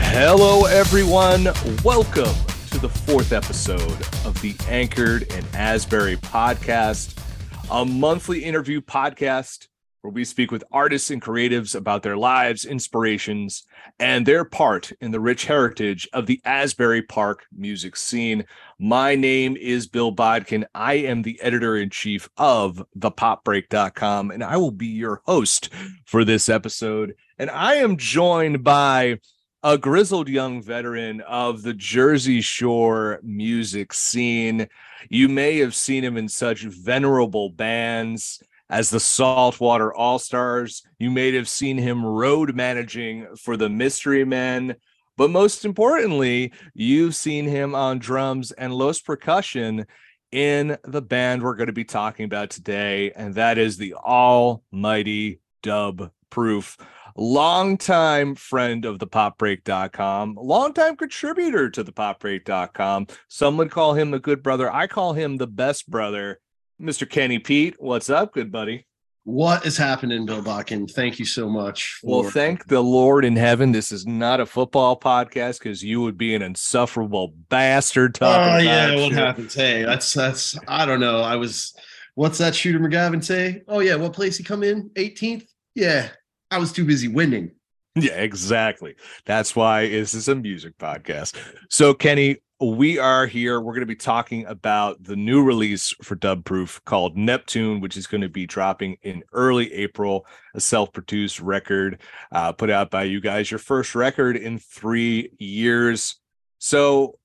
Hello, everyone. Welcome to the fourth episode of the Anchored in Asbury podcast, a monthly interview podcast where we speak with artists and creatives about their lives, inspirations, and their part in the rich heritage of the Asbury Park music scene. My name is Bill Bodkin. I am the editor in chief of thepopbreak.com, and I will be your host for this episode. And I am joined by a grizzled young veteran of the Jersey Shore music scene. You may have seen him in such venerable bands as the Saltwater All Stars. You may have seen him road managing for the Mystery Men. But most importantly, you've seen him on drums and Los Percussion in the band we're going to be talking about today, and that is the almighty Dub Proof longtime friend of the popbreak.com, longtime contributor to the popbreak.com. Some would call him the good brother. I call him the best brother. Mr. Kenny Pete, what's up, good buddy? What is happening, Bill Bodkin? Thank you so much. For- well, thank the Lord in heaven. This is not a football podcast because you would be an insufferable bastard talking. Oh yeah, what happens? Hey, that's that's I don't know. I was what's that shooter McGavin say? Oh yeah, what place he come in? 18th? Yeah, I was too busy winning. Yeah, exactly. That's why this is a music podcast. So, Kenny, we are here. We're going to be talking about the new release for Dub Proof called Neptune, which is going to be dropping in early April, a self produced record uh, put out by you guys, your first record in three years. So,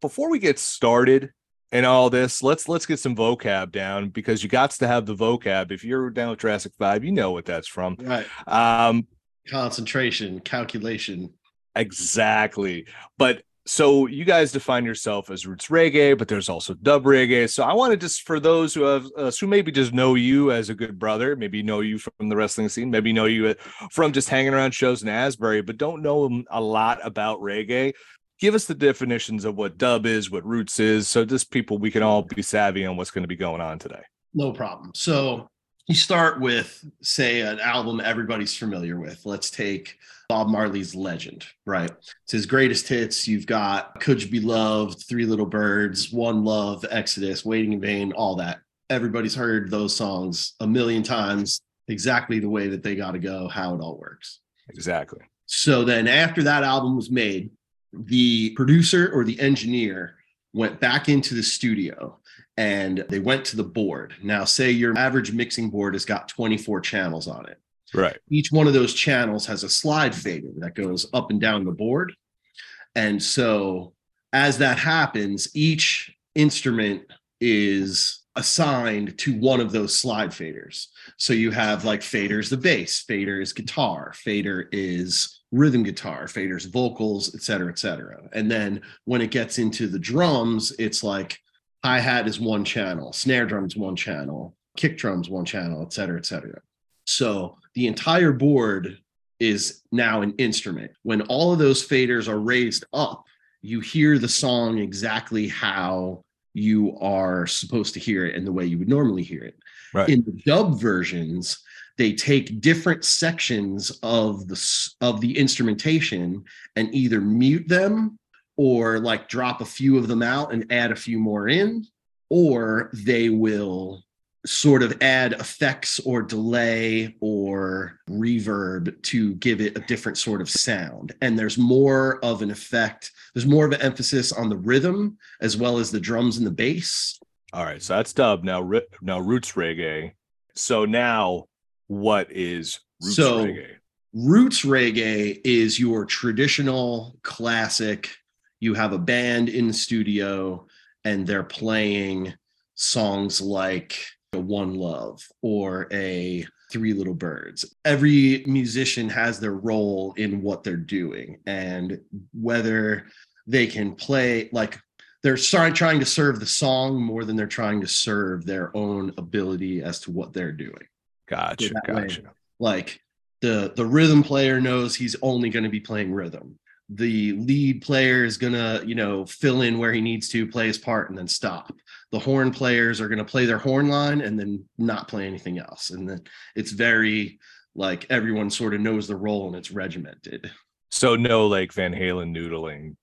before we get started, and all this let's let's get some vocab down because you got to have the vocab. If you're down with jurassic 5 you know what that's from. Right. Um concentration calculation. Exactly. But so you guys define yourself as roots reggae but there's also dub reggae so i wanted just for those who have uh, who maybe just know you as a good brother maybe know you from the wrestling scene maybe know you from just hanging around shows in asbury but don't know a lot about reggae give us the definitions of what dub is, what roots is, so just people we can all be savvy on what's going to be going on today. No problem. So you start with, say, an album everybody's familiar with. Let's take Bob Marley's Legend, right? It's his greatest hits. You've got Could You Be Loved, Three Little Birds, One Love, Exodus, Waiting in Vain, all that. Everybody's heard those songs a million times, exactly the way that they got to go, how it all works. Exactly. So then after that album was made, the producer or the engineer went back into the studio and they went to the board. Now, say your average mixing board has got 24 channels on it. Right. Each one of those channels has a slide fader that goes up and down the board. And so, as that happens, each instrument is assigned to one of those slide faders. So you have like faders the bass, fader is guitar, fader is rhythm guitar, faders vocals, et cetera, et cetera. And then when it gets into the drums, it's like hi hat is one channel, snare drums one channel, kick drums one channel, et cetera, et cetera. So the entire board is now an instrument. When all of those faders are raised up, you hear the song exactly how you are supposed to hear it and the way you would normally hear it. Right. In the dub versions, they take different sections of the of the instrumentation and either mute them or like drop a few of them out and add a few more in or they will sort of add effects or delay or reverb to give it a different sort of sound. And there's more of an effect, there's more of an emphasis on the rhythm as well as the drums and the bass. All right, so that's dub. Now, now roots reggae. So now, what is roots so, reggae? Roots reggae is your traditional classic. You have a band in the studio and they're playing songs like One Love or a Three Little Birds. Every musician has their role in what they're doing, and whether they can play like they're trying to serve the song more than they're trying to serve their own ability as to what they're doing. Gotcha, so gotcha. Way, like the the rhythm player knows he's only going to be playing rhythm. The lead player is gonna, you know, fill in where he needs to, play his part, and then stop the horn players are going to play their horn line and then not play anything else. And then it's very like everyone sort of knows the role and it's regimented. So no like Van Halen noodling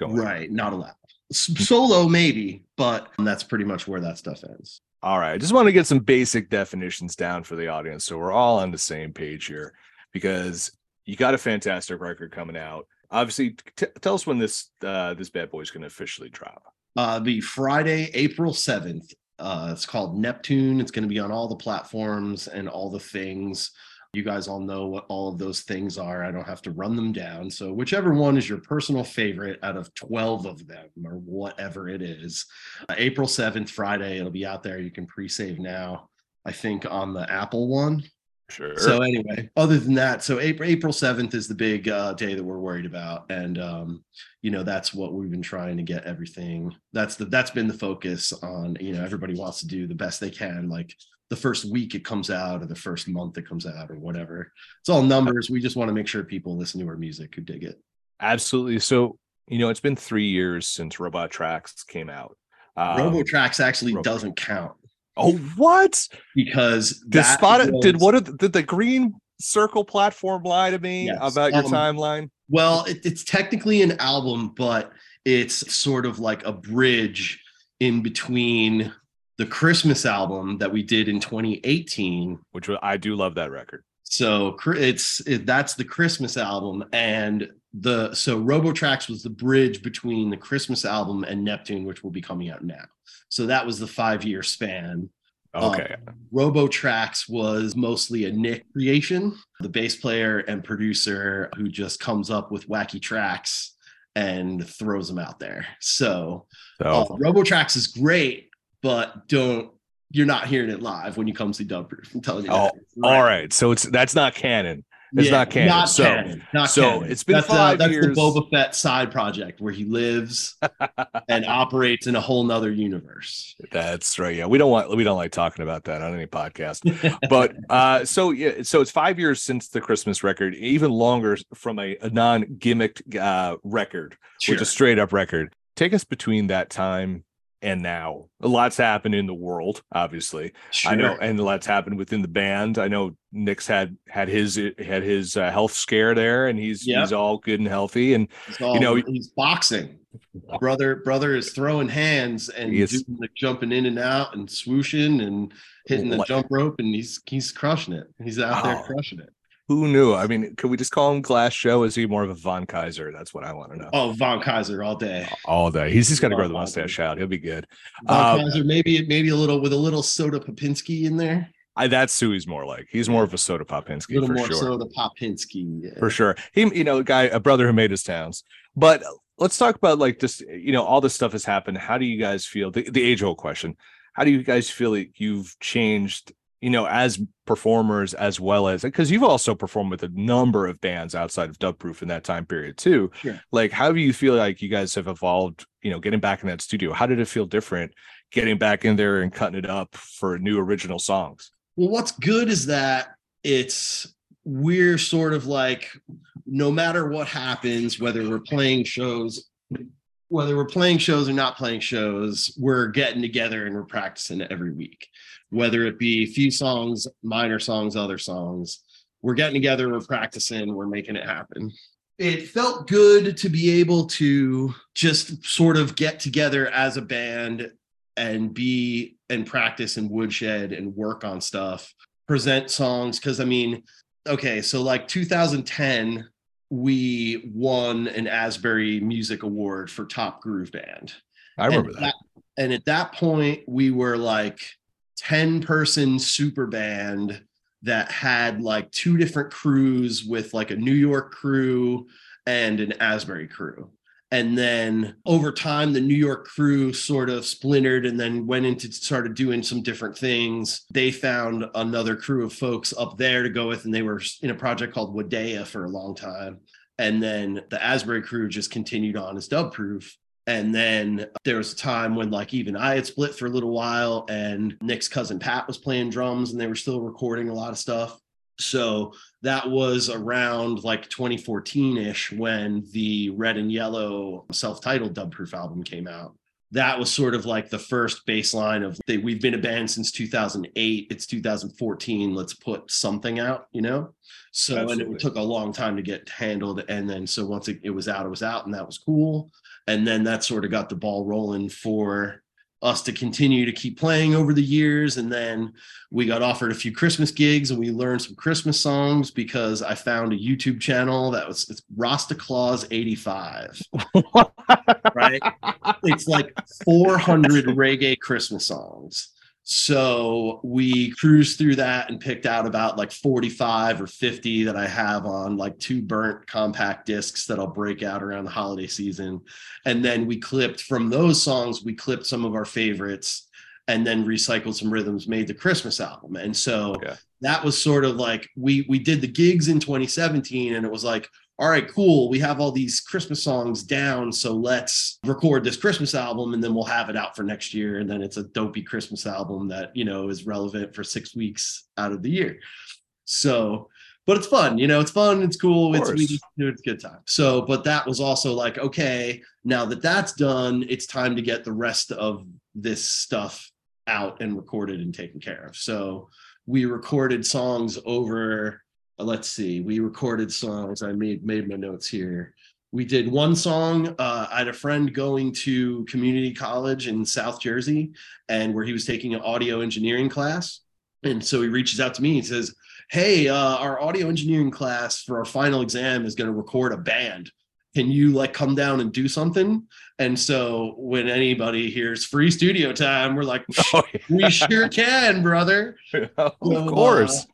going right, on. not allowed. Solo maybe, but that's pretty much where that stuff ends. All right, I just want to get some basic definitions down for the audience so we're all on the same page here because you got a fantastic record coming out. Obviously, t- tell us when this uh, this bad boy is going to officially drop. Uh, the Friday, April seventh. Uh, it's called Neptune. It's going to be on all the platforms and all the things. You guys all know what all of those things are. I don't have to run them down. So, whichever one is your personal favorite out of 12 of them or whatever it is, uh, April 7th, Friday, it'll be out there. You can pre save now, I think, on the Apple one. Sure. So anyway, other than that, so April April seventh is the big uh, day that we're worried about, and um, you know that's what we've been trying to get everything. That's the that's been the focus on. You know, everybody wants to do the best they can. Like the first week it comes out, or the first month it comes out, or whatever. It's all numbers. We just want to make sure people listen to our music who dig it. Absolutely. So you know, it's been three years since Robo Tracks came out. Um, Robo Tracks actually Robo- doesn't count Oh, what? Because did spot was, did what did the green circle platform lie to me yes. about your um, timeline? Well, it, it's technically an album, but it's sort of like a bridge in between the Christmas album that we did in 2018, which I do love that record. So it's it, that's the Christmas album, and the so Robo Tracks was the bridge between the Christmas album and Neptune, which will be coming out now. So that was the five year span. Okay. Um, Robo Tracks was mostly a Nick creation, the bass player and producer who just comes up with wacky tracks and throws them out there. So, so. Uh, Robo Tracks is great, but don't you're not hearing it live when you come see Dubproof. I'm telling you. Oh, all right. So it's that's not canon. It's yeah, not canon. Not so, canon. Not so canon. it's been that's, five uh, that's years. the Boba Fett side project where he lives and operates in a whole nother universe. That's right. Yeah, we don't want we don't like talking about that on any podcast. but uh, so yeah, so it's five years since the Christmas record, even longer from a, a non gimmicked uh, record, sure. which is straight up record. Take us between that time and now. A lot's happened in the world obviously. Sure. i know and a lot's happened within the band. I know nick's had had his had his uh, health scare there and he's yep. he's all good and healthy and all, you know he's boxing. Brother brother is throwing hands and doing, like, jumping in and out and swooshing and hitting the jump rope and he's he's crushing it. He's out oh. there crushing it who knew? I mean, could we just call him Glass Joe? Is he more of a Von Kaiser? That's what I want to know. Oh, Von Kaiser all day. All day. He's just got to grow the mustache out. He'll be good. Von um, Kaiser, maybe maybe a little with a little soda Popinski in there. I, that's who he's more like. He's more of a soda Popinski. A little more sure. soda Popinski. Yeah. For sure. He, you know, a guy, a brother who made his towns. But let's talk about like just, you know, all this stuff has happened. How do you guys feel? The, the age old question. How do you guys feel like you've changed you know, as performers as well as because you've also performed with a number of bands outside of Dubproof in that time period too. Sure. Like, how do you feel like you guys have evolved? You know, getting back in that studio, how did it feel different? Getting back in there and cutting it up for new original songs. Well, what's good is that it's we're sort of like no matter what happens, whether we're playing shows, whether we're playing shows or not playing shows, we're getting together and we're practicing every week whether it be a few songs, minor songs, other songs. We're getting together, we're practicing, we're making it happen. It felt good to be able to just sort of get together as a band and be and practice in woodshed and work on stuff, present songs. Cause I mean, okay, so like 2010, we won an Asbury Music Award for Top Groove Band. I remember and that. that. And at that point, we were like 10 person super band that had like two different crews with like a New York crew and an Asbury crew. And then over time, the New York crew sort of splintered and then went into started doing some different things. They found another crew of folks up there to go with, and they were in a project called Wadea for a long time. And then the Asbury crew just continued on as Dubproof. And then there was a time when, like, even I had split for a little while, and Nick's cousin Pat was playing drums, and they were still recording a lot of stuff. So that was around like 2014 ish when the Red and Yellow self titled Dubproof album came out. that was sort of like the first baseline of they, we've been a band since 2008 it's 2014 let's put something out you know so Absolutely. and it took a long time to get handled and then so once it, it was out it was out and that was cool and then that sort of got the ball rolling for us to continue to keep playing over the years. And then we got offered a few Christmas gigs and we learned some Christmas songs because I found a YouTube channel that was it's Rasta Claus 85. right? It's like 400 reggae Christmas songs. So we cruised through that and picked out about like 45 or 50 that I have on like two burnt compact discs that I'll break out around the holiday season. And then we clipped from those songs, we clipped some of our favorites and then recycled some rhythms, made the Christmas album. And so okay. that was sort of like we we did the gigs in 2017 and it was like all right, cool. We have all these Christmas songs down. So let's record this Christmas album and then we'll have it out for next year. And then it's a dopey Christmas album that, you know, is relevant for six weeks out of the year. So, but it's fun, you know, it's fun. It's cool. It's, we, it's good time. So, but that was also like, okay, now that that's done, it's time to get the rest of this stuff out and recorded and taken care of. So we recorded songs over let's see we recorded songs i made made my notes here. We did one song uh, i had a friend going to community college in south jersey and where he was taking an audio engineering class. And so he reaches out to me and says hey uh, our audio engineering class for our final exam is going to record a band. Can you like come down and do something? And so when anybody hears free studio time we're like oh, yeah. we sure can brother. Of so, course. uh,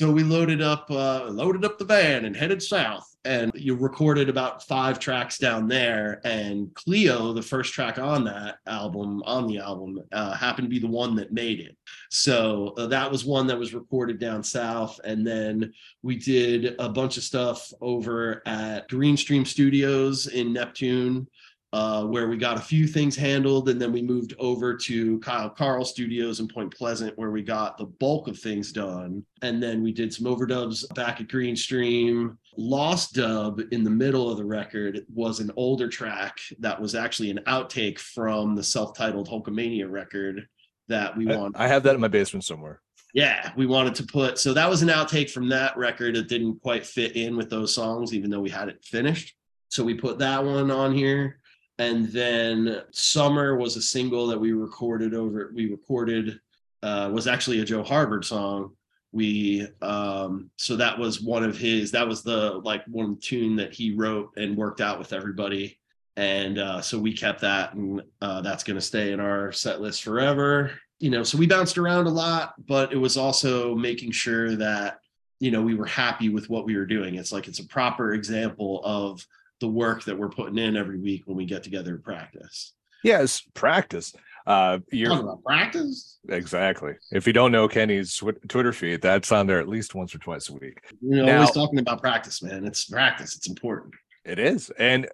so we loaded up, uh, loaded up the van and headed south. And you recorded about five tracks down there. And Cleo, the first track on that album, on the album, uh, happened to be the one that made it. So uh, that was one that was recorded down south. And then we did a bunch of stuff over at Green Stream Studios in Neptune uh, where we got a few things handled, and then we moved over to Kyle Carl Studios in Point Pleasant, where we got the bulk of things done. And then we did some overdubs back at Greenstream. Lost Dub in the middle of the record was an older track that was actually an outtake from the self-titled Hulkamania record that we want. I have that in my basement somewhere. Yeah, we wanted to put so that was an outtake from that record. It didn't quite fit in with those songs, even though we had it finished. So we put that one on here and then summer was a single that we recorded over we recorded uh, was actually a joe harvard song. We um so that was one of his that was the like one tune that he wrote and worked out with everybody. And uh so we kept that and uh that's going to stay in our set list forever. You know so we bounced around a lot but it was also making sure that you know we were happy with what we were doing. It's like it's a proper example of the work that we're putting in every week when we get together to practice. Yes, practice. Uh, you're Talking about practice. Exactly. If you don't know Kenny's Twitter feed, that's on there at least once or twice a week. You're now, always talking about practice, man. It's practice. It's important. It is. And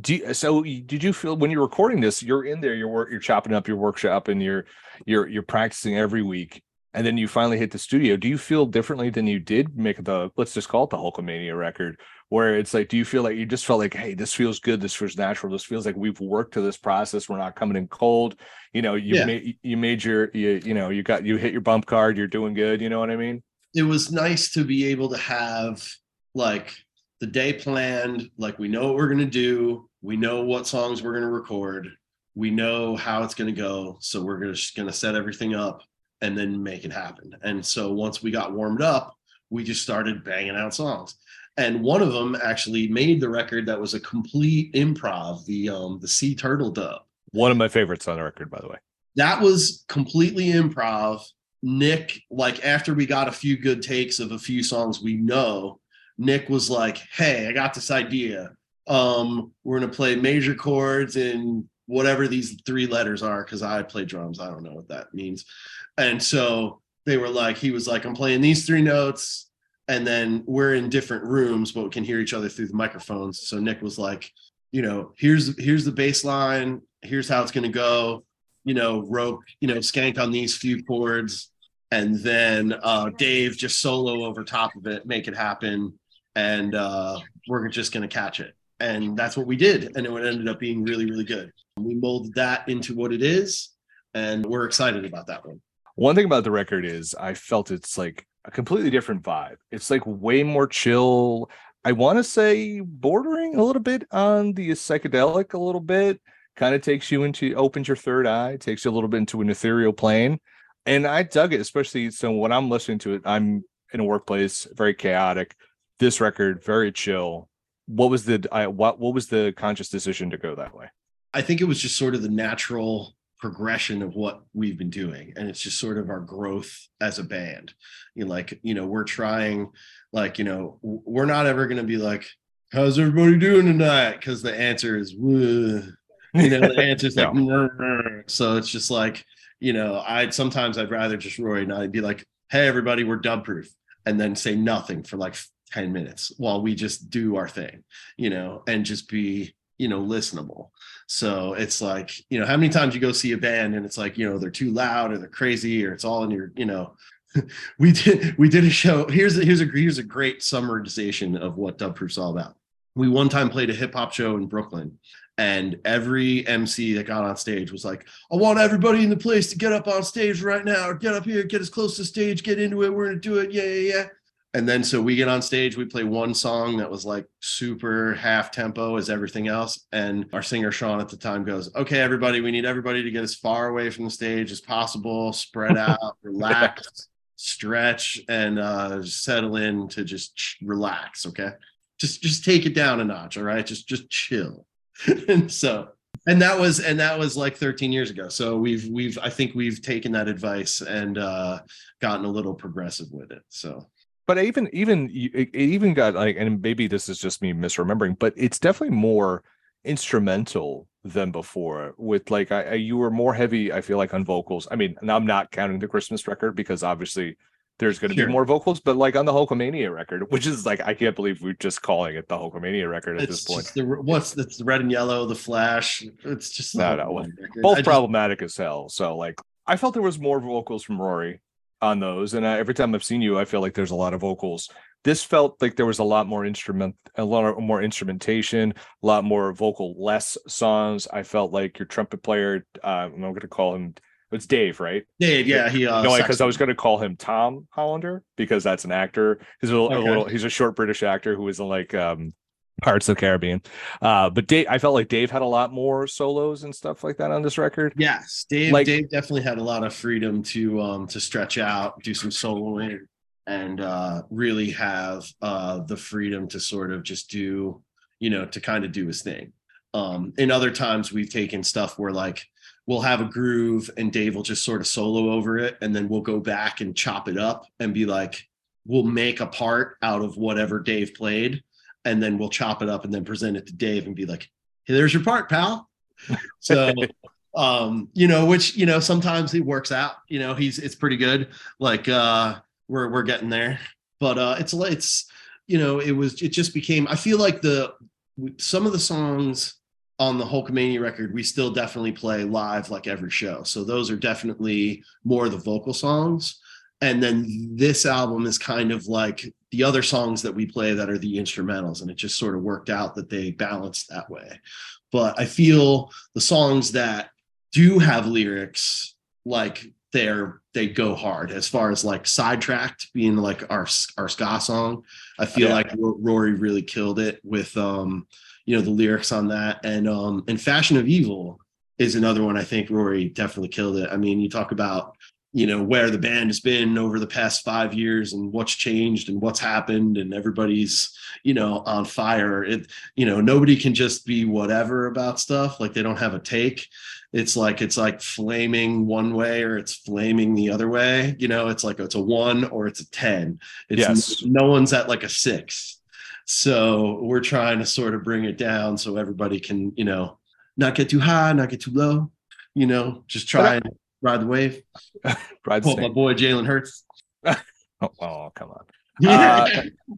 do you, so did you feel when you're recording this, you're in there, you're work, you're chopping up your workshop and you're you're you're practicing every week and then you finally hit the studio. Do you feel differently than you did? Make the let's just call it the hulkamania record where it's like do you feel like you just felt like hey this feels good. This feels natural. This feels like we've worked to this process. We're not coming in cold. You know you yeah. made you made your you, you know you got you hit your bump card. You're doing good. You know what i mean? It was nice to be able to have like the day planned. Like we know what we're going to do. We know what songs we're going to record. We know how it's going to go. So we're just going to set everything up and then make it happen. And so once we got warmed up, we just started banging out songs. And one of them actually made the record that was a complete improv, the um the Sea Turtle dub. One of my favorites on the record, by the way. That was completely improv. Nick, like after we got a few good takes of a few songs we know, Nick was like, Hey, I got this idea. Um, we're gonna play major chords in whatever these three letters are, because I play drums. I don't know what that means. And so they were like, he was like, I'm playing these three notes, and then we're in different rooms, but we can hear each other through the microphones. So Nick was like, you know, here's here's the bass line, here's how it's gonna go, you know, rope, you know, skank on these few chords, and then uh Dave just solo over top of it, make it happen, and uh we're just gonna catch it. And that's what we did, and it ended up being really, really good. We molded that into what it is, and we're excited about that one. One thing about the record is I felt it's like a completely different vibe. It's like way more chill. I want to say bordering a little bit on the psychedelic, a little bit. Kind of takes you into opens your third eye, takes you a little bit into an ethereal plane. And I dug it, especially so when I'm listening to it, I'm in a workplace, very chaotic. This record, very chill. What was the I, what what was the conscious decision to go that way? I think it was just sort of the natural progression of what we've been doing and it's just sort of our growth as a band. You know, like you know we're trying like you know we're not ever going to be like how's everybody doing tonight? Because the answer is you know the answer is like so it's just like you know i'd sometimes i'd rather just roy and i'd be like hey everybody we're dub proof and then say nothing for like 10 minutes while we just do our thing you know and just be you know listenable so it's like, you know, how many times you go see a band and it's like, you know, they're too loud or they're crazy or it's all in your, you know, we did we did a show. Here's a, here's a here's a great summarization of what Dub Proof's all about. We one time played a hip hop show in Brooklyn, and every MC that got on stage was like, "I want everybody in the place to get up on stage right now, or get up here, get as close to stage, get into it. We're gonna do it, yeah, yeah, yeah." And then so we get on stage we play one song that was like super half tempo as everything else and our singer sean at the time goes okay everybody we need everybody to get as far away from the stage as possible spread out relax stretch and uh settle in to just relax okay? Just just take it down a notch all right? Just just chill. And so and that was and that was like 13 years ago. So we've we've i think we've taken that advice and uh gotten a little progressive with it so but even even it even got like and maybe this is just me misremembering but it's definitely more instrumental than before with like I, I, you were more heavy i feel like on vocals. I mean i'm not counting the christmas record because obviously there's going to sure. be more vocals but like on the hulkamania record which is like i can't believe we're just calling it the hulkamania record at it's this point. the, what's it's the red and yellow the flash it's just no no both problematic just, as hell so like i felt there was more vocals from rory on those. And I, every time i've seen you i feel like there's a lot of vocals. This felt like there was a lot more instrument a lot more instrumentation a lot more vocal less songs. I felt like your trumpet player uh, i'm going to call him. It's dave right? Dave yeah he uh no because i was going to call him tom hollander because that's an actor. He's a, okay. a little he's a short british actor who is like um Pirates of the Caribbean. Uh, but Dave, I felt like Dave had a lot more solos and stuff like that on this record. Yes, Dave. Like, Dave definitely had a lot of freedom to um to stretch out, do some soloing, and uh, really have uh, the freedom to sort of just do, you know, to kind of do his thing. Um, in other times, we've taken stuff where like we'll have a groove and Dave will just sort of solo over it, and then we'll go back and chop it up and be like, we'll make a part out of whatever Dave played and then we'll chop it up and then present it to Dave and be like, "Hey, there's your part, pal." So, um, you know, which you know sometimes it works out. You know, he's it's pretty good. Like uh, we're we're getting there, but uh, it's it's you know it was it just became. I feel like the some of the songs on the Hulkamania record, we still definitely play live like every show. So those are definitely more the vocal songs. And then this album is kind of like the other songs that we play that are the instrumentals and it just sort of worked out that they balanced that way. But i feel the songs that do have lyrics like they're they go hard. As far as like sidetracked being like our our ska song i feel yeah. like rory really killed it with um you know the lyrics on that. And um and fashion of evil is another one i think rory definitely killed it. I mean you talk about you know where the band has been over the past five years and what's changed and what's happened and everybody's you know on fire. It you know nobody can just be whatever about stuff. Like they don't have a take. It's like it's like flaming one way or it's flaming the other way. You know it's like it's a one or it's a 10 it's yes. no, no one's at like a six. So we're trying to sort of bring it down so everybody can you know not get too high not get too low you know just try and ride the wave. ride the my boy Jalen Hurts. oh, oh, come on. Uh,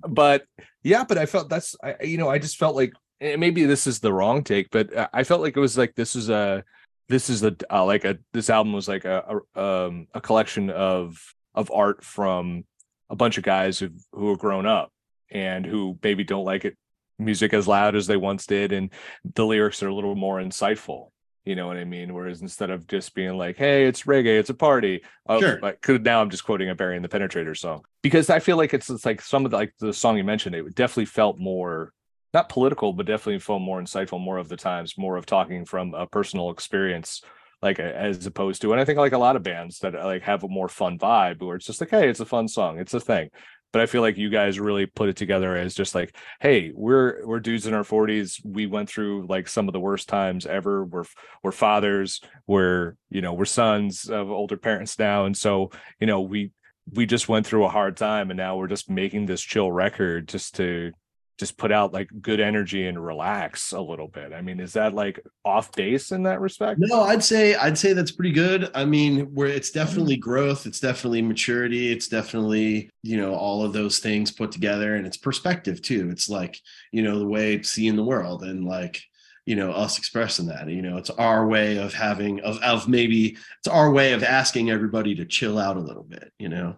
but yeah, but I felt that's I, you know I just felt like maybe this is the wrong take, but I felt like it was like this is a this is a uh, like a this album was like a a, um, a collection of of art from a bunch of guys who who have grown up and who maybe don't like it music as loud as they once did and the lyrics are a little more insightful You know what I mean? Whereas instead of just being like, "Hey, it's reggae, it's a party," oh, Sure. like could now I'm just quoting a Barry and the Penetrator song because I feel like it's it's like some of the, like the song you mentioned, it definitely felt more not political, but definitely felt more insightful, more of the times, more of talking from a personal experience, like as opposed to, and I think like a lot of bands that like have a more fun vibe where it's just like, hey, it's a fun song, it's a thing. But I feel like you guys really put it together as just like, hey, we're we're dudes in our 40s. We went through like some of the worst times ever. We're we're fathers, we're, you know, we're sons of older parents now. And so, you know, we we just went through a hard time and now we're just making this chill record just to just put out like good energy and relax a little bit. I mean, is that like off base in that respect? No, I'd say I'd say that's pretty good. I mean, where it's definitely mm-hmm. growth, it's definitely maturity, it's definitely, you know, all of those things put together and it's perspective too. It's like, you know, the way seeing the world and like, you know, us expressing that. You know, it's our way of having of of maybe it's our way of asking everybody to chill out a little bit, you know.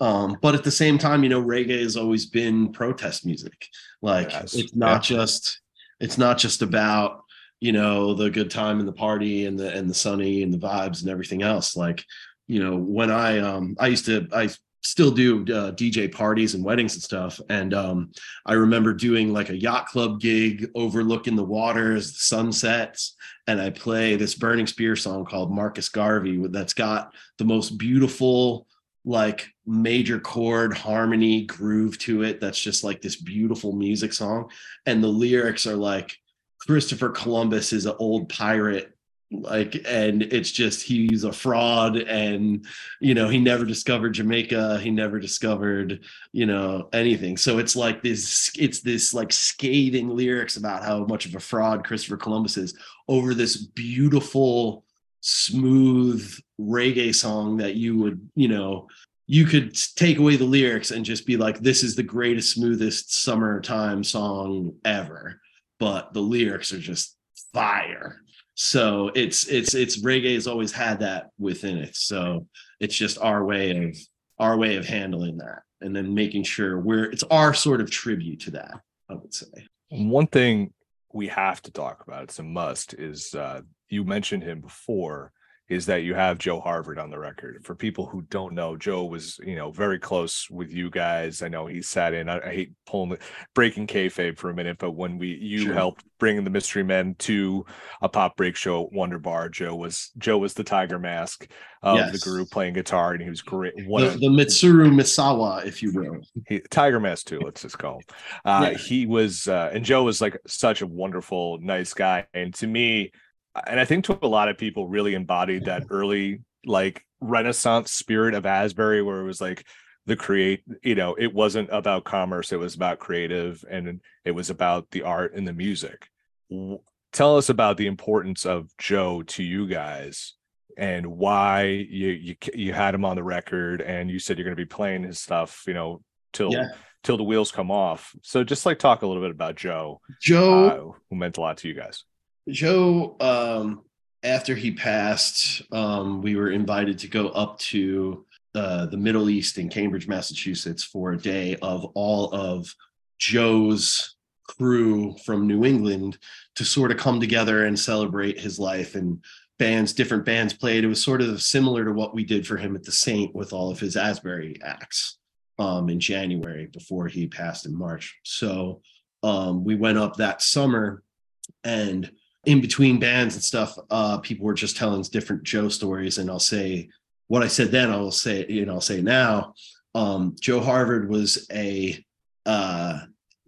Um, but at the same time, you know, reggae has always been protest music. Like Yes. it's not just it's not just about you know the good time and the party and the and the sunny and the vibes and everything else like you know when i um i used to i still do uh, dj parties and weddings and stuff. And um i remember doing like a yacht club gig overlooking the waters, the sun sets and i play this burning spear song called marcus garvey that's got the most beautiful like major chord harmony groove to it that's just like this beautiful music song. And the lyrics are like Christopher Columbus is an old pirate like and it's just he's a fraud and you know he never discovered Jamaica he never discovered you know anything so it's like this it's this like scathing lyrics about how much of a fraud Christopher Columbus is over this beautiful smooth reggae song that you would you know you could take away the lyrics and just be like this is the greatest smoothest summertime song ever but the lyrics are just fire. So it's it's it's reggae has always had that within it. So it's just our way of our way of handling that and then making sure we're it's our sort of tribute to that, I would say. One thing we have to talk about, it's a must, is uh, you mentioned him before, is that you have Joe Harvard on the record. For people who don't know, Joe was, you know, very close with you guys. I know he sat in. I, I hate pulling the breaking kayfabe for a minute, but when we you Sure. helped bring the Mystery Men to a pop break show at Wonder Bar, Joe was Joe was the Tiger Mask of the group playing guitar, and he was great. One The, the Mitsuharu Misawa, if you will. he, Tiger Mask too. Let's just call him. Uh, Yeah. He was, uh, and Joe was like such a wonderful, nice guy. And to me, and I think to a lot of people, really embodied that early like Renaissance spirit of Asbury, where it was like the create. You know, it wasn't about commerce; it was about creative, and it was about the art and the music. Tell us about the importance of Joe to you guys and why you you you had him on the record and you said you're going to be playing his stuff you know till Yeah. till the wheels come off so just like talk a little bit about joe Joe uh, who meant a lot to you guys Joe, um, after he passed, um, we were invited to go up to uh, the Middle East in Cambridge, Massachusetts for a day of all of Joe's crew from New England to sort of come together and celebrate his life and bands, different bands played. It was sort of similar to what we did for him at the Saint with all of his Asbury acts um, in January before he passed in March. So um, we went up that summer and in between bands and stuff, uh, people were just telling different Joe stories. And I'll say what I said then, I'll say, you know, I'll say now. Um, Joe Harvard was a uh,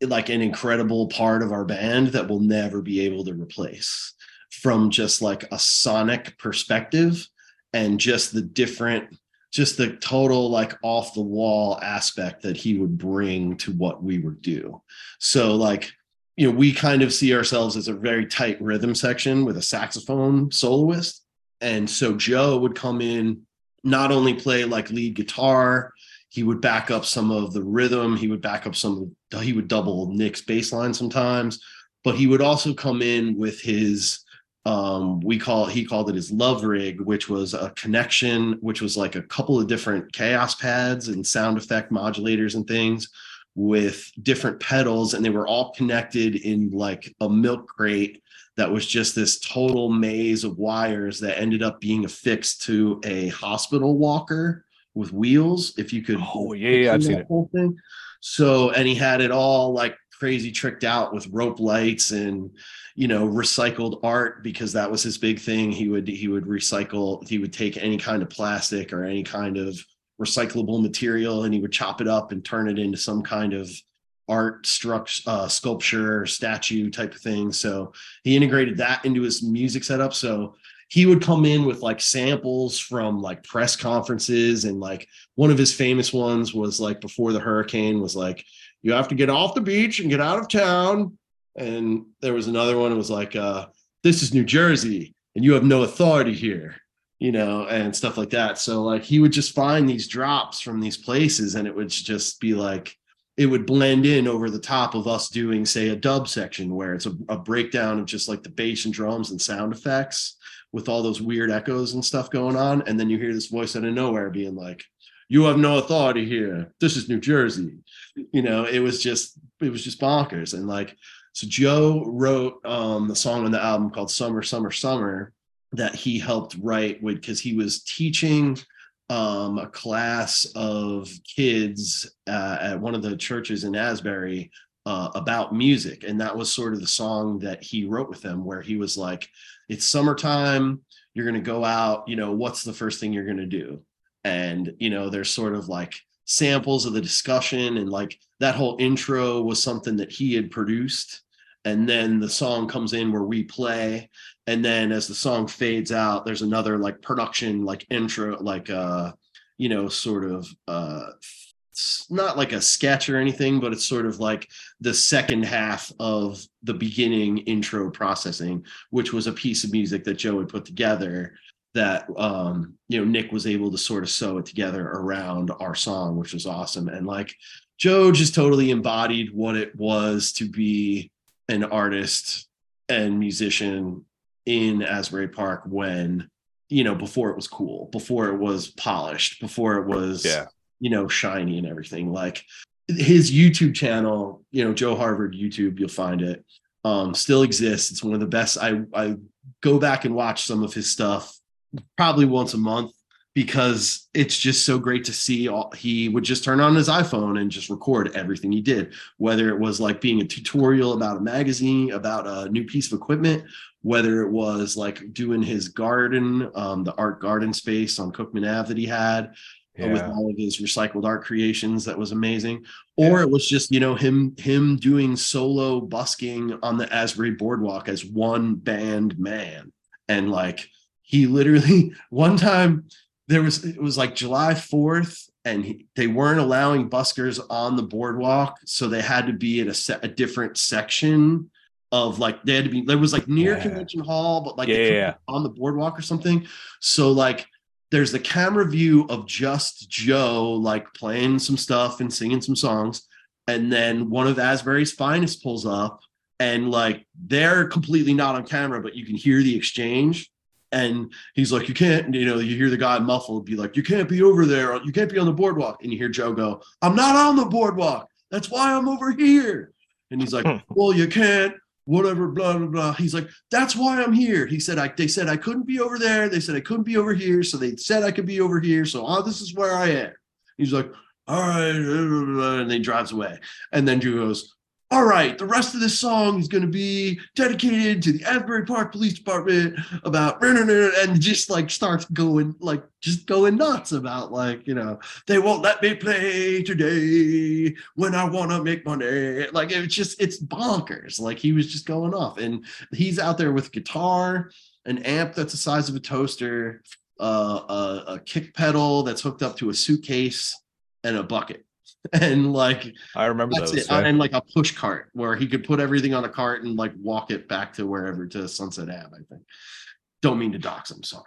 like an incredible part of our band that we'll never be able to replace from just like a sonic perspective and just the different just the total like off the wall aspect that he would bring to what we would do so like you know we kind of see ourselves as a very tight rhythm section with a saxophone soloist. And so joe would come in not only play like lead guitar he would back up some of the rhythm he would back up some he would double nick's bass line sometimes but he would also come in with his um we call he called it his love rig which was a connection which was like a couple of different Kaoss pads and sound effect modulators and things with different pedals and they were all connected in like a milk crate that was just this total maze of wires that ended up being affixed to a hospital walker with wheels. If you could, oh yeah, yeah, I've seen it. Whole thing. So, and he had it all like crazy tricked out with rope lights and you know recycled art because that was his big thing he would he would recycle he would take any kind of plastic or any kind of recyclable material and he would chop it up and turn it into some kind of art structure uh, sculpture statue type of thing. So he integrated that into his music setup. So he would come in with like samples from like press conferences and like one of his famous ones was like before the hurricane was like you have to get off the beach and get out of town. And there was another one it was like uh this is new jersey and you have no authority here you know and stuff like that. So like he would just find these drops from these places and it would just be like it would blend in over the top of us doing say a dub section where it's a, a breakdown of just like the bass and drums and sound effects with all those weird echoes and stuff going on. And then you hear this voice out of nowhere being like you have no authority here. This is new jersey. You know it was just it was just bonkers. And like so Joe wrote um, the song on the album called Summer, Summer, Summer that he helped write with because he was teaching um, a class of kids uh, at one of the churches in Asbury uh, about music. And that was sort of the song that he wrote with them, where he was like, It's summertime. You're going to go out. You know, what's the first thing you're going to do? And, you know, there's sort of like samples of the discussion and like that whole intro was something that he had produced and then the song comes in where we play and then as the song fades out there's another like production like intro like uh you know sort of uh not like a sketch or anything but it's sort of like the second half of the beginning intro processing which was a piece of music that joe had put together that um you know nick was able to sort of sew it together around our song which was awesome. And like joe just totally embodied what it was to be an artist and musician in Asbury Park when you know before it was cool, before it was polished, before it was yeah. you know shiny and everything. Like his YouTube channel, you know Joe Harvard YouTube, you'll find it. Um, still exists. It's one of the best. I I go back and watch some of his stuff probably once a month because it's just so great to see all, he would just turn on his iphone and just record everything he did whether it was like being a tutorial about a magazine about a new piece of equipment whether it was like doing his garden um, the art garden space on cookman ave that he had yeah. uh, with all of his recycled art creations that was amazing or yeah. it was just you know him him doing solo busking on the asbury boardwalk as one band man and like he literally one time there was it was like July 4th and he, they weren't allowing buskers on the boardwalk so they had to be at a, se- a different section of like they had to be there was like near yeah. convention hall but like yeah, on the boardwalk or something. So like there's the camera view of just joe like playing some stuff and singing some songs and then one of asbury's finest pulls up and like they're completely not on camera but you can hear the exchange and he's like, you can't, you know, you hear the guy muffled be like, you can't be over there. You can't be on the boardwalk. And you hear Joe go, I'm not on the boardwalk. That's why I'm over here. And he's like, well, you can't, whatever, blah, blah, blah. He's like, that's why I'm here. He said, I, they said I couldn't be over there. They said I couldn't be over here. So they said I could be over here. So oh, this is where I am. He's like, all right. And then he drives away. And then Joe goes, all right, the rest of this song is going to be dedicated to the Asbury Park Police Department about and just like starts going like just going nuts about like you know they won't let me play today when I want to make money. Like it's just it's bonkers. Like he was just going off. And he's out there with guitar an amp that's the size of a toaster uh, a, a kick pedal that's hooked up to a suitcase and a bucket and like I remember those, it. Yeah. and like a push cart where he could put everything on a cart and like walk it back to wherever to Sunset Ave. I think. Don't mean to dox him, sorry,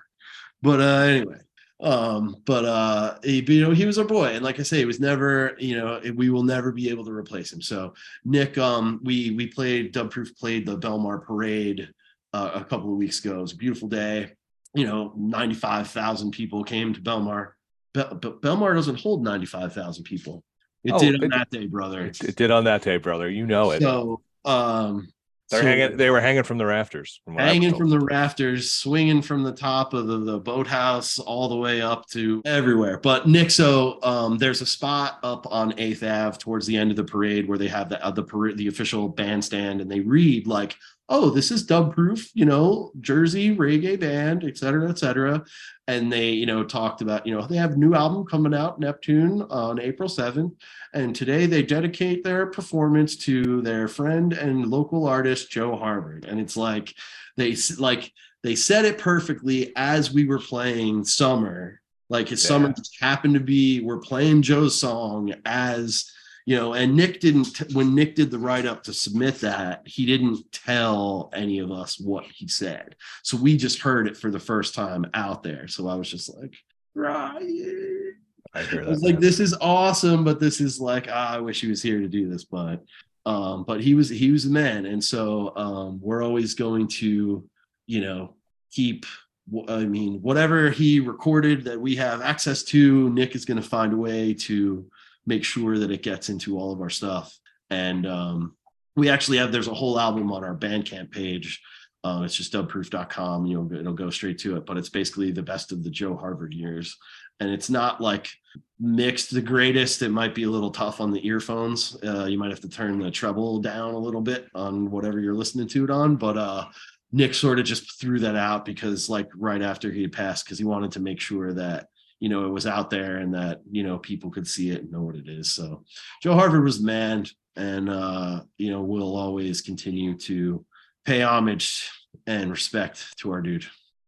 but uh, anyway. Um, but uh, he, you know, he was our boy, and like I say, it was never, you know, we will never be able to replace him. So Nick, um, we we played Dubproof played the Belmar Parade uh, a couple of weeks ago. It was a beautiful day. You know, ninety five thousand people came to Belmar. Be- Belmar doesn't hold ninety five thousand people. It oh, did on it, that day, brother. It, it, did on that day, brother. You know it. So, um, They're So- hanging. They were hanging from the rafters. From what I was hanging from the rafters, swinging from the top of the, the boathouse all the way up to everywhere. But Nixo, um, there's a spot up on Eighth Ave towards the end of the parade where they have the uh, the parade, the official bandstand, and they read like, "Oh, this is Dub Proof, you know, Jersey reggae band, et cetera, et cetera." And they, you know, talked about, you know, they have a new album coming out, Neptune, on April 7th. And today they dedicate their performance to their friend and local artist Joe Harvard. And it's like they like they said it perfectly as we were playing Summer. Like his summer just happened to be we're playing Joe's song as you know, and Nick didn't when Nick did the write up to submit that, he didn't tell any of us what he said. So we just heard it for the first time out there. So I was just like, Ryan. I hear I was like, man. this is awesome, but this is like, ah, I wish he was here to do this, but um, but he was he was the man, and so um, we're always going to, you know, keep. I mean, whatever he recorded that we have access to, Nick is going to find a way to make sure that it gets into all of our stuff. And um, we actually have there's a whole album on our Bandcamp page. Um, it's just dubproof.com. You know, it'll go straight to it, but it's basically the best of the Joe Harvard years. And it's not like mixed the greatest. It might be a little tough on the earphones. Uh, you might have to turn the treble down a little bit on whatever you're listening to it on. But uh, Nick sort of just threw that out because, like, right after he passed, because he wanted to make sure that you know it was out there and that you know people could see it and know what it is. So Joe Harvard was the man, and uh, you know we'll always continue to pay homage and respect to our dude.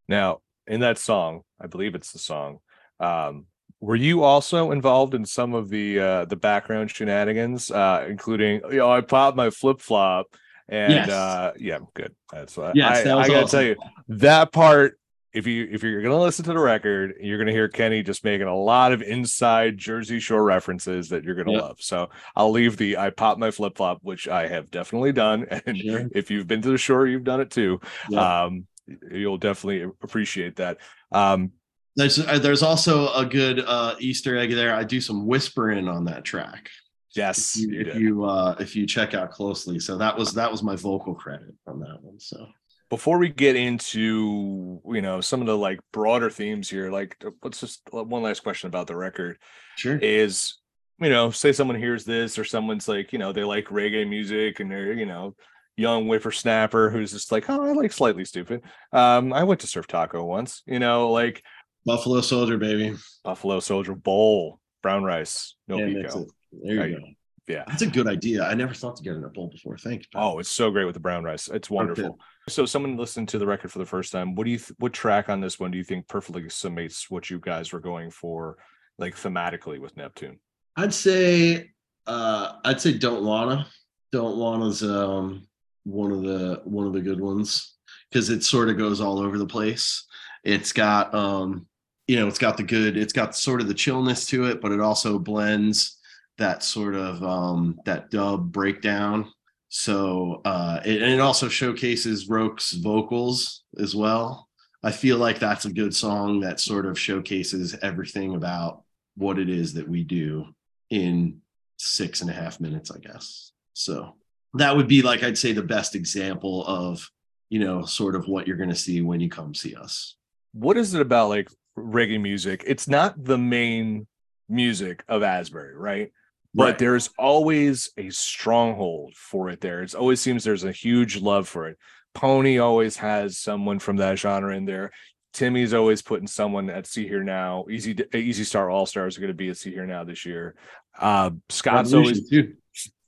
Now, in that song, I believe it's the song. Um, were you also involved in some of the uh, the background shenanigans, uh, including you know I popped my flip flop and Yes. uh, yeah, good. That's what Yes, I, that I gotta awesome. tell you that part. If you if you're gonna listen to the record, you're gonna hear Kenny just making a lot of inside Jersey Shore references that you're gonna Yep. love. So I'll leave the I pop my flip flop, which I have definitely done, and Sure. if you've been to the shore, you've done it too Yeah. um you'll definitely appreciate that um There's uh, there's also a good uh, Easter egg there. I do some whispering on that track. yes If you, you if you uh, if you check out closely, so that was that was my vocal credit on that one. So before we get into you know some of the like broader themes here like let's just uh, one last question about the record sure, is you know say someone hears this or someone's like you know they like reggae music and they're you know young whippersnapper who's just like oh i like Slightly Stoopid um i went to surf taco once you know like Buffalo Soldier, baby. buffalo soldier bowl brown rice no Yeah, pico. There you Right. go. yeah That's a good idea. I never thought to get in a bowl before. Thank you. Oh, it's so great with the brown rice. It's wonderful. So, someone listened to the record for the first time. What do you? Th- what track on this one do you think perfectly summates what you guys were going for, like thematically with Neptune? I'd say uh I'd say don't wanna. Don't wanna's um one of the one of the good ones because it sort of goes all over the place. It's got um you know, it's got the good, it's got sort of the chillness to it, but it also blends that sort of um that dub breakdown. So uh it, and it also showcases Roke's vocals as well. I feel like that's a good song that sort of showcases everything about what it is that we do in six and a half minutes, I guess. So that would be like I'd say the best example of you know sort of what you're going to see when you come see us. What is it about like reggae music? It's not the main music of Asbury, right? But Right. there's always a stronghold for it there. It always seems there's a huge love for it. Pony always has someone from that genre in there. Timmy's always putting someone at Sea Hear Now. Easy Easy Star All Stars are going to be at Sea Hear Now this year. Uh, Scott's always too.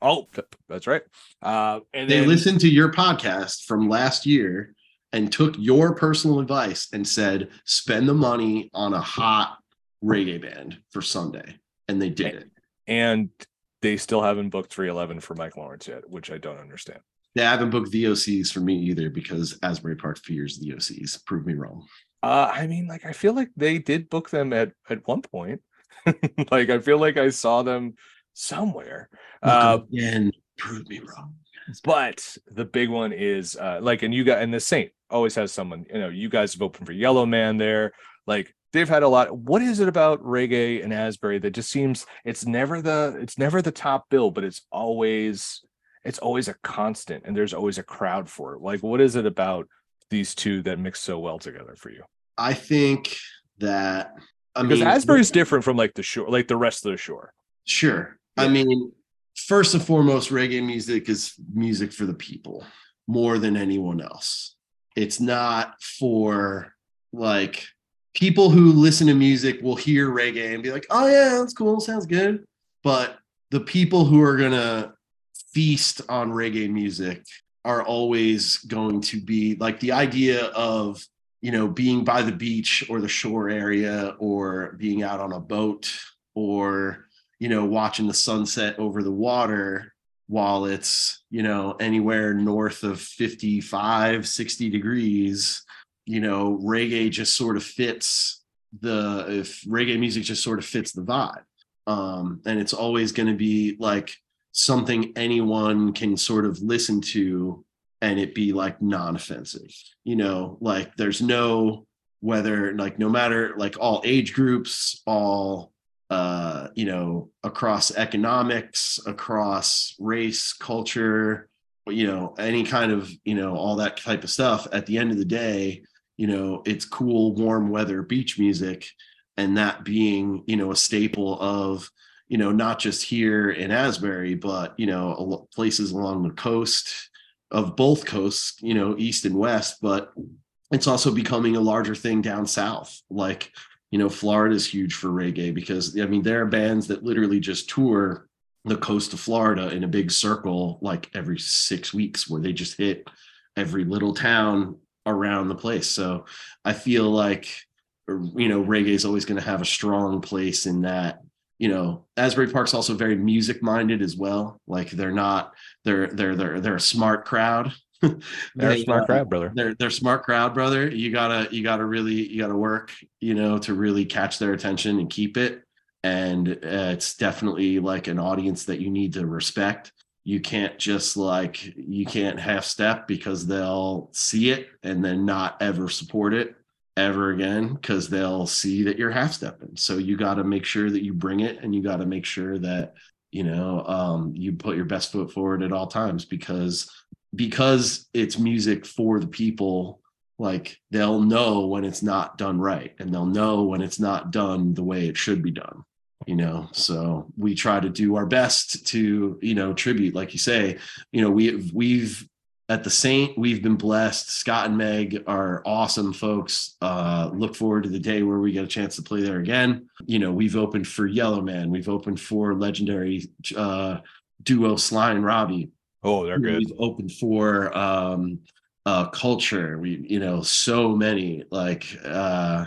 oh, that's right. Uh, and They then, listened to your podcast from last year and took your personal advice and said spend the money on a hot reggae band for Sunday, and they did it. And they still haven't booked 311 for Mike Lawrence yet, which I don't understand. They haven't booked VOCs for me either because Asbury Park fears the OCs. Prove me wrong. Uh, I mean, like I feel like they did book them at at one point. like I feel like I saw them somewhere. Uh, Book 'em again, prove me wrong. but the big one is uh like and you got and the Saint always has someone, you know, you guys have opened for Yellowman there. Like they've had a lot. What is it about reggae and Asbury that just seems it's never the it's never the top bill, but it's always it's always a constant and there's always a crowd for it. Like, what is it about these two that mix so well together for you? I think that I Because mean, Asbury's different from like the shore, like the rest of the shore. Sure. I mean, first and foremost, reggae music is music for the people more than anyone else. It's not for like people who listen to music will hear reggae and be like, oh, yeah, that's cool. Sounds good. But the people who are to feast on reggae music are always going to be like the idea of you know being by the beach or the shore area or being out on a boat or you know watching the sunset over the water while it's you know anywhere north of 55 60 degrees you know reggae just sort of fits the if reggae music just sort of fits the vibe. Um and it's always going to be like something anyone can sort of listen to and it be like non-offensive. You know like there's no whether like no matter like all age groups all uh you know across economics across race culture you know any kind of you know all that type of stuff at the end of the day you know it's cool warm weather beach music and that being you know a staple of you know not just here in asbury but you know places along the coast of both coasts you know east and west but it's also becoming a larger thing down south. Like you know florida is huge for reggae because i mean there are bands that literally just tour the coast of florida in a big circle like every six weeks where they just hit every little town around the place. So i feel like you know reggae is always going to have a strong place in that you know asbury park's also very music minded as well. Like they're not they're they're they're they're a smart crowd. They're a smart uh, crowd, brother. they're they're smart crowd brother. You gotta you gotta really you gotta work you know to really catch their attention and keep it. And uh, it's definitely like an audience that you need to respect you can't just like you can't half step because they'll see it and then not ever support it ever again because they'll see that you're half stepping. So you got to make sure that you bring it and you got to make sure that you know um, you put your best foot forward at all times because because it's music for the people like they'll know when it's not done right and they'll know when it's not done the way it should be done you know so we try to do our best to you know tribute like you say you know we we've at the saint we've been blessed. Scott and meg are awesome folks. Uh look forward to the day where we get a chance to play there again. You know we've opened for Yellowman. We've opened for legendary uh duo sly and robbie. Oh, they're good. We've opened for um uh culture. We, you know, so many like uh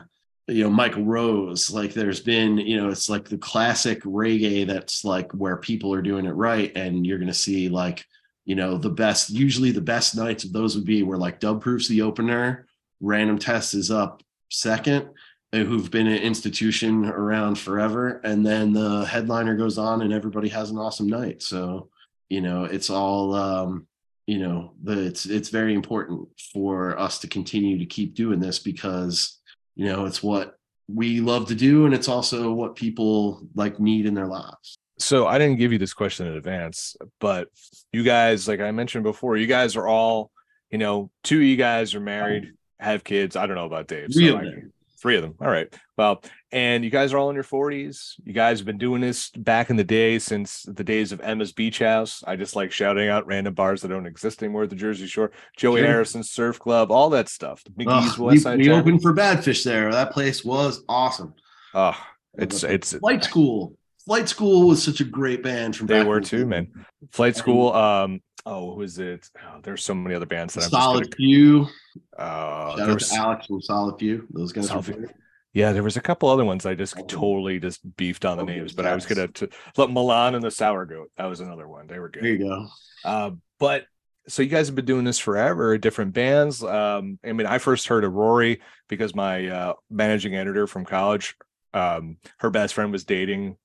you know, Michael Rose, like there's been, you know, it's like the classic reggae that's like where people are doing it right. And you're gonna see like, you know, the best, usually the best nights of those would be where like Dub Proof's the opener, random test is up second, uh, who've been an institution around forever. And then the headliner goes on and everybody has an awesome night. So you know it's all um you know the it's it's very important for us to continue to keep doing this because you know it's what we love to do and it's also what people like need in their lives so I didn't give you this question in advance, but you guys, like I mentioned before, you guys are all, you know, two of you guys are married, have kids. I don't know about Dave. So of I- them. Three of them. All right. Well, and you guys are all in your 40s. You guys have been doing this back in the day since the days of Emma's Beach House. I just like shouting out random bars that don't exist anymore at the Jersey Shore. Joey Sure. Harrison's Surf Club, all that stuff. We, West Side we Tavern. opened for badfish there that place was awesome Oh, it's it's flight school flight school was such a great band from They were too, man. Flight School. Um. Oh, who is it? Oh, there's so many other bands that I'm solid just few gonna. Uh, shout there out was, to alex from solid few those guys Solid were yeah, there was a couple other ones I just Oh. totally just beefed on the Oh, names, but I was gonna t- let Milan and the Sour Goat. That was another one. They were good. there you go Uh, but so you guys have been doing this forever, different bands. Um, I mean, I first heard of Rory because my uh, managing editor from college, um, her best friend was dating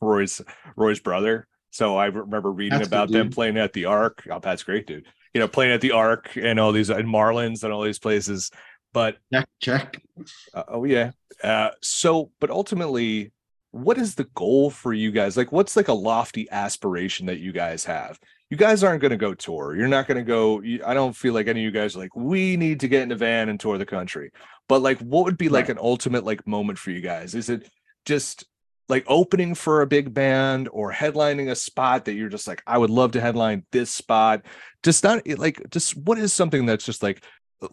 Roy's Roy's brother. So I remember reading That's good, about them playing at the Arc. Oh, that's great, dude. You know, playing at the Arc and all these and Marlins and all these places. But check check uh, oh yeah. Uh, so, but ultimately, what is the goal for you guys? Like, what's like a lofty aspiration that you guys have? you guys aren't going to go tour. You're not going to go. I don't feel like any of you guys are like, we need to get in a van and tour the country. But like, what would be like right. an ultimate like moment for you guys? Is it just like opening for a big band or headlining a spot that you're just like, I would love to headline this spot? Just not like, just what is something that's just like,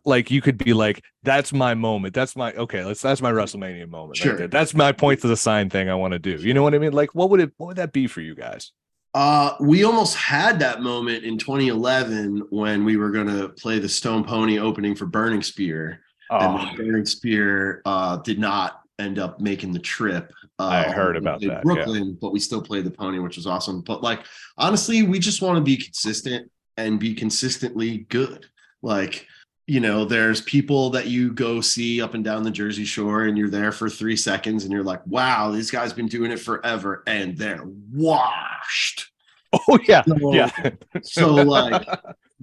like you could be like, that's my moment. That's my okay. Let's that's my WrestleMania moment. Sure. Right that's my point to the sign thing I want to do. You know what I mean? Like, what would it? What would that be for you guys? Uh, we almost had that moment in 2011 when we were going to play the Stone Pony opening for Burning Spear, oh. and Burning Spear uh, did not end up making the trip. Uh, I heard about that. Brooklyn, yeah. but we still played the Pony, which was awesome. But like honestly, we just want to be consistent and be consistently good. Like you know, there's people that you go see up and down the Jersey Shore, and you're there for three seconds, and you're like, "Wow, this guy's been doing it forever," and they're washed. Oh yeah, so, yeah. so like,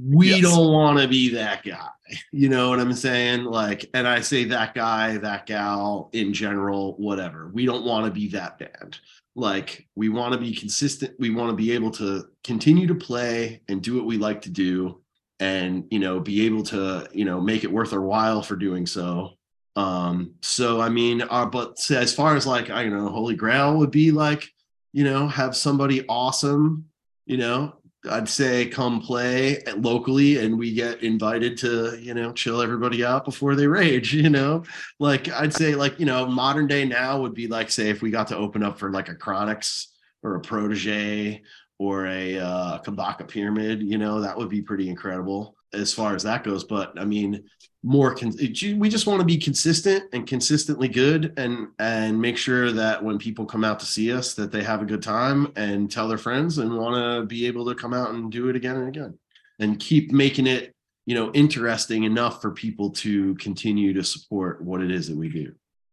we yes. don't want to be that guy. You know what I'm saying? Like, and I say that guy, that gal in general, whatever. We don't want to be that band. Like, we want to be consistent. We want to be able to continue to play and do what we like to do and you know be able to you know make it worth our while for doing so um so i mean uh, but as far as like i you know holy grail would be like you know have somebody awesome you know i'd say come play locally and we get invited to you know chill everybody out before they rage you know? Like i'd say like you know modern day now would be like say if we got to open up for like a Chronixx or a Protoje or a uh, Kabaka pyramid, you know, that would be pretty incredible as far as that goes. But I mean, more con- we just want to be consistent and consistently good and and make sure that when people come out to see us that they have a good time and tell their friends and want to be able to come out and do it again and again and keep making it you know interesting enough for people to continue to support what it is that we do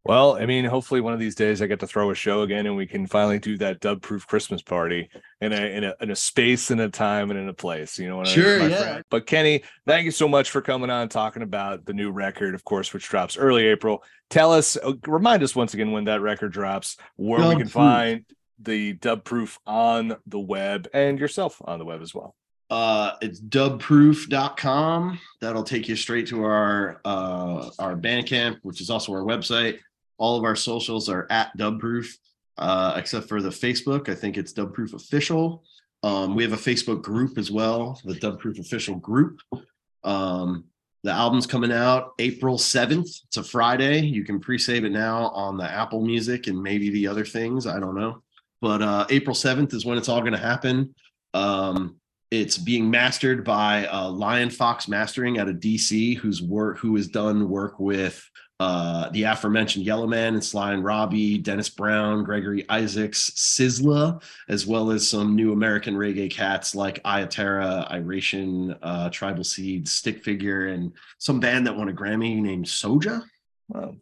well, I mean, hopefully one of these days I get to throw a show again and we can finally do that dub proof Christmas party in a in a in a space and a time and in a place. You know what sure, I mean? yeah. Friend. But Kenny, thank you so much for coming on talking about the new record, of course, which drops early April. Tell us, uh, remind us once again when that record drops, where dub we can proof. find the dub proof on the web and yourself on the web as well uh it's dubproof.com that'll take you straight to our uh our bandcamp which is also our website all of our socials are at Dubproof, uh, except for the Facebook. I think it's Dubproof Official. Um, we have a Facebook group as well, the Dubproof Official group. Um, the album's coming out April 7th. It's a Friday. You can pre-save it now on the Apple Music and maybe the other things. I don't know. But uh, April 7th is when it's all going to happen. Um, it's being mastered by uh, Lion Fox Mastering out of DC, who's work who has done work with uh, the aforementioned Yellowman and Sly and Robbie, Dennis Brown, Gregory Isaacs, Sizzla, as well as some new American reggae cats like Iya Terra, Iration, uh, Tribal Seeds, Stick Figure, and some band that won a Grammy named Soja. Wow.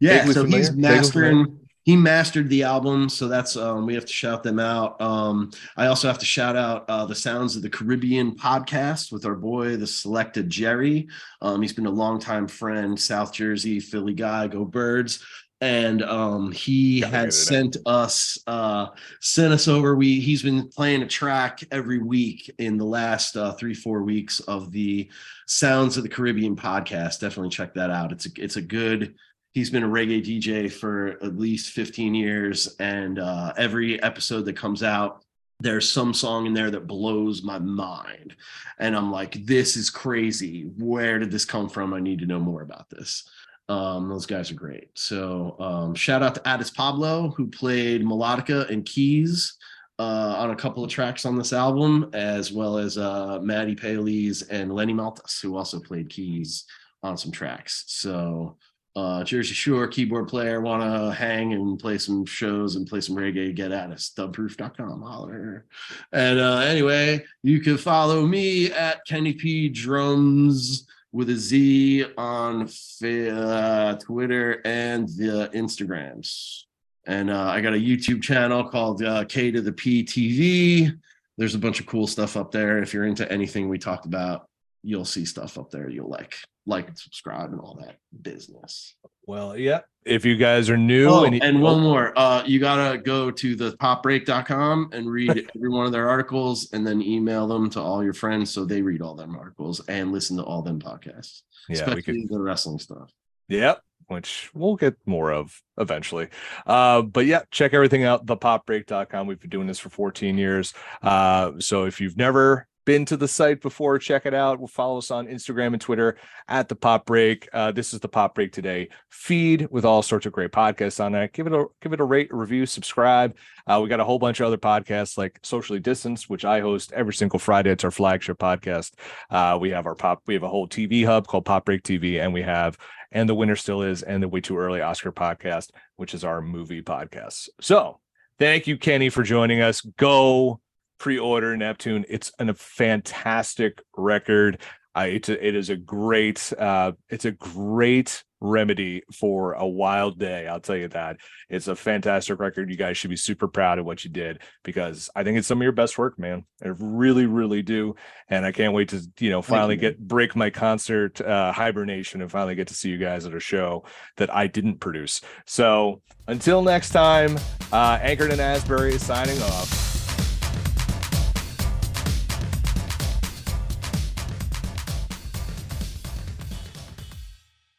Yeah, so familiar. he's mastering he mastered the album so that's um, we have to shout them out. Um, i also have to shout out uh, the sounds of the caribbean podcast with our boy the selected jerry. Um, he's been a longtime friend south jersey philly guy go birds. And um, he had sent us uh, sent us over. We he's been playing a track every week in the last uh, three four weeks of the sounds of the caribbean podcast. Definitely check that out. It's a, it's a good he's been a reggae DJ for at least 15 years. And uh, every episode that comes out, there's some song in there that blows my mind. And I'm like, this is crazy. Where did this come from? I need to know more about this. Um, those guys are great. So um, shout out to Addis Pablo, who played melodica and keys uh, on a couple of tracks on this album, as well as uh, Maddie Palis and Lenny Maltas, who also played keys on some tracks. So uh, Jersey Shore keyboard player, want to hang and play some shows and play some reggae, get at us. Dubproof.com, holler. And uh, anyway, you can follow me at Kenny P Drums with a Z on uh, Twitter and the Instagrams. And uh, I got a YouTube channel called uh, K to the P TV. There's a bunch of cool stuff up there if you're into anything we talked about you'll see stuff up there you'll like like and subscribe and all that business. Well, yeah. If you guys are new Oh, and, and one more, uh, you gotta go to the popbreak.com and read every one of their articles and then email them to all your friends so they read all them articles and listen to all them podcasts, yeah, especially could the wrestling stuff. Yep, which we'll get more of eventually. Uh, but yeah, check everything out, thepopbreak.com. We've been doing this for 14 years. Uh, so if you've never been to the site before, check it out. We'll follow us on Instagram and Twitter at the Pop Break. Uh, this is the Pop Break Today feed with all sorts of great podcasts on it. Give it a give it a rate, a review, subscribe. Uh, we got a whole bunch of other podcasts like Socially Distanced, which I host every single Friday. It's our flagship podcast. Uh, we have our pop, we have a whole TV hub called Pop Break TV, and we have and the winner still is and the way too early Oscar podcast, which is our movie podcast. So thank you, Kenny, for joining us. Go pre-order Neptune. It's an, a fantastic record. Uh, it's a, it is a great uh, it's a great remedy for a wild day. I'll tell you that. It's a fantastic record. You guys should be super proud of what you did because I think it's some of your best work, man. I really, really do. And I can't wait to, you know, finally you, get break my concert uh, hibernation and finally get to see you guys at a show that I didn't produce. So until next time, uh, Anchored in Asbury is signing off.